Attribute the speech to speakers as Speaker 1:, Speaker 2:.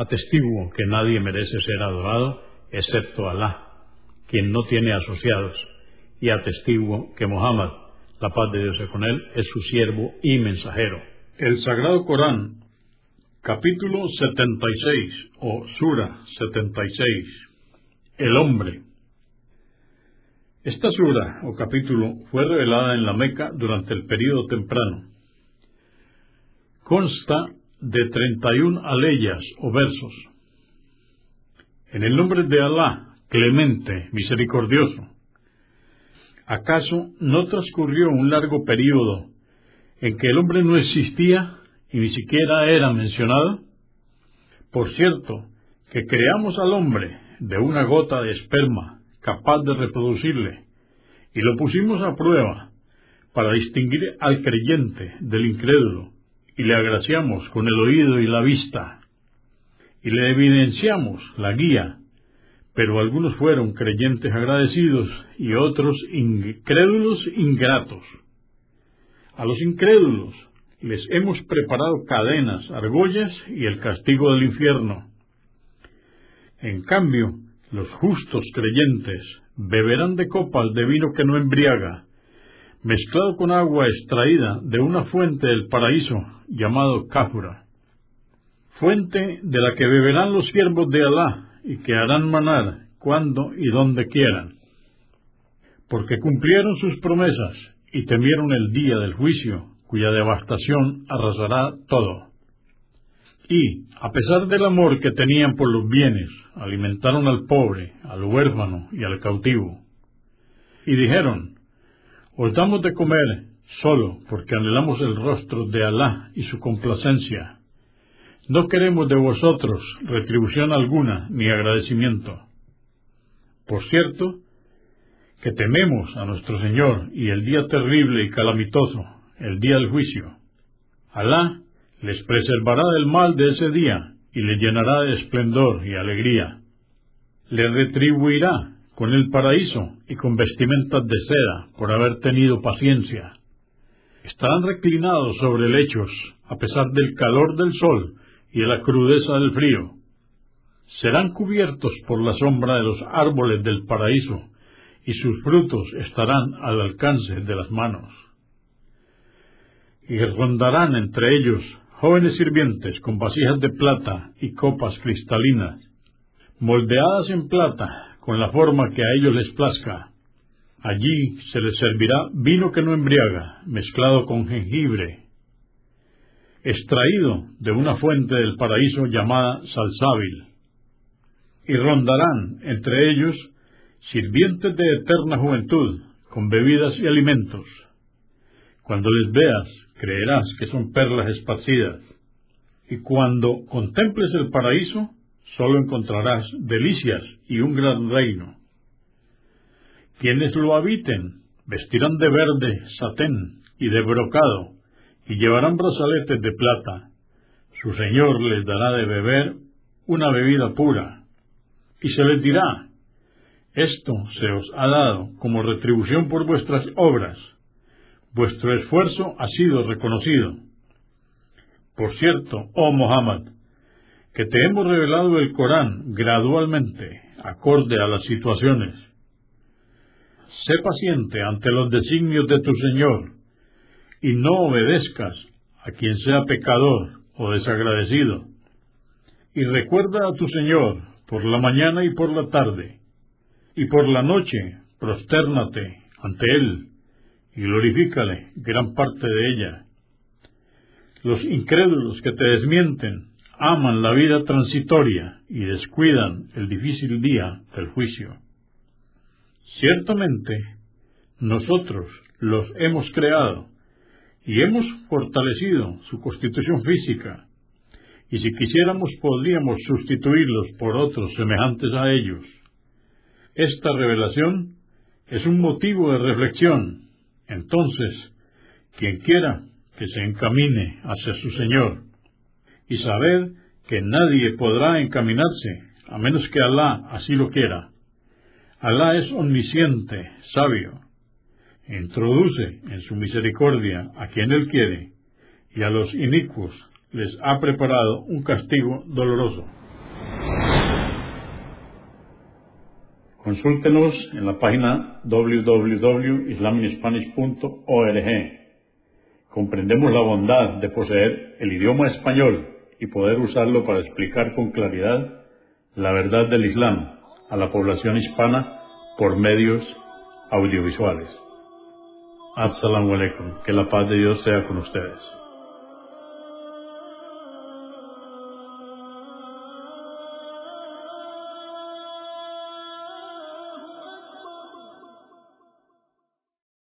Speaker 1: Atestiguo que nadie merece ser adorado excepto Alá, quien no tiene asociados, y atestiguo que Mohammed, la paz de Dios es con él, es su siervo y mensajero. El Sagrado Corán, capítulo 76 o Sura 76, el hombre. Esta sura o capítulo fue revelada en la Meca durante el período temprano. Consta de 31 aleyas o versos. En el nombre de Alá, clemente, misericordioso. ¿Acaso no transcurrió un largo período en que el hombre no existía y ni siquiera era mencionado? Por cierto, que creamos al hombre de una gota de esperma capaz de reproducirle y lo pusimos a prueba para distinguir al creyente del incrédulo y le agraciamos con el oído y la vista, y le evidenciamos la guía, pero algunos fueron creyentes agradecidos y otros incrédulos ingratos. A los incrédulos les hemos preparado cadenas, argollas y el castigo del infierno. En cambio, los justos creyentes beberán de copas de vino que no embriaga, mezclado con agua extraída de una fuente del paraíso llamado Cáfura, fuente de la que beberán los siervos de Alá y que harán manar cuando y donde quieran, porque cumplieron sus promesas y temieron el día del juicio, cuya devastación arrasará todo. Y, a pesar del amor que tenían por los bienes, alimentaron al pobre, al huérfano y al cautivo. Y dijeron, os damos de comer solo porque anhelamos el rostro de Alá y su complacencia. No queremos de vosotros retribución alguna ni agradecimiento. Por cierto, que tememos a nuestro Señor y el día terrible y calamitoso, el día del juicio. Alá les preservará del mal de ese día y les llenará de esplendor y alegría. Les retribuirá con el paraíso y con vestimentas de seda por haber tenido paciencia. Estarán reclinados sobre lechos a pesar del calor del sol y de la crudeza del frío. Serán cubiertos por la sombra de los árboles del paraíso y sus frutos estarán al alcance de las manos. Y rondarán entre ellos jóvenes sirvientes con vasijas de plata y copas cristalinas, moldeadas en plata con la forma que a ellos les plazca. Allí se les servirá vino que no embriaga, mezclado con jengibre, extraído de una fuente del paraíso llamada salsábil. Y rondarán entre ellos sirvientes de eterna juventud, con bebidas y alimentos. Cuando les veas, creerás que son perlas esparcidas. Y cuando contemples el paraíso, solo encontrarás delicias y un gran reino. Quienes lo habiten vestirán de verde, satén y de brocado, y llevarán brazaletes de plata. Su Señor les dará de beber una bebida pura, y se les dirá, esto se os ha dado como retribución por vuestras obras. Vuestro esfuerzo ha sido reconocido. Por cierto, oh Muhammad, que te hemos revelado el Corán gradualmente, acorde a las situaciones. Sé paciente ante los designios de tu Señor y no obedezcas a quien sea pecador o desagradecido. Y recuerda a tu Señor por la mañana y por la tarde, y por la noche prostérnate ante Él y glorifícale gran parte de ella. Los incrédulos que te desmienten aman la vida transitoria y descuidan el difícil día del juicio. Ciertamente, nosotros los hemos creado y hemos fortalecido su constitución física, y si quisiéramos podríamos sustituirlos por otros semejantes a ellos. Esta revelación es un motivo de reflexión. Entonces, quien quiera que se encamine hacia su Señor, y saber que nadie podrá encaminarse a menos que Alá así lo quiera. Alá es omnisciente, sabio, introduce en su misericordia a quien Él quiere, y a los inicuos les ha preparado un castigo doloroso. Consúltenos en la página www.islaminspanish.org. Comprendemos la bondad de poseer el idioma español y poder usarlo para explicar con claridad la verdad del Islam a la población hispana por medios audiovisuales. Assalamu alaikum. Que la paz de Dios sea con ustedes.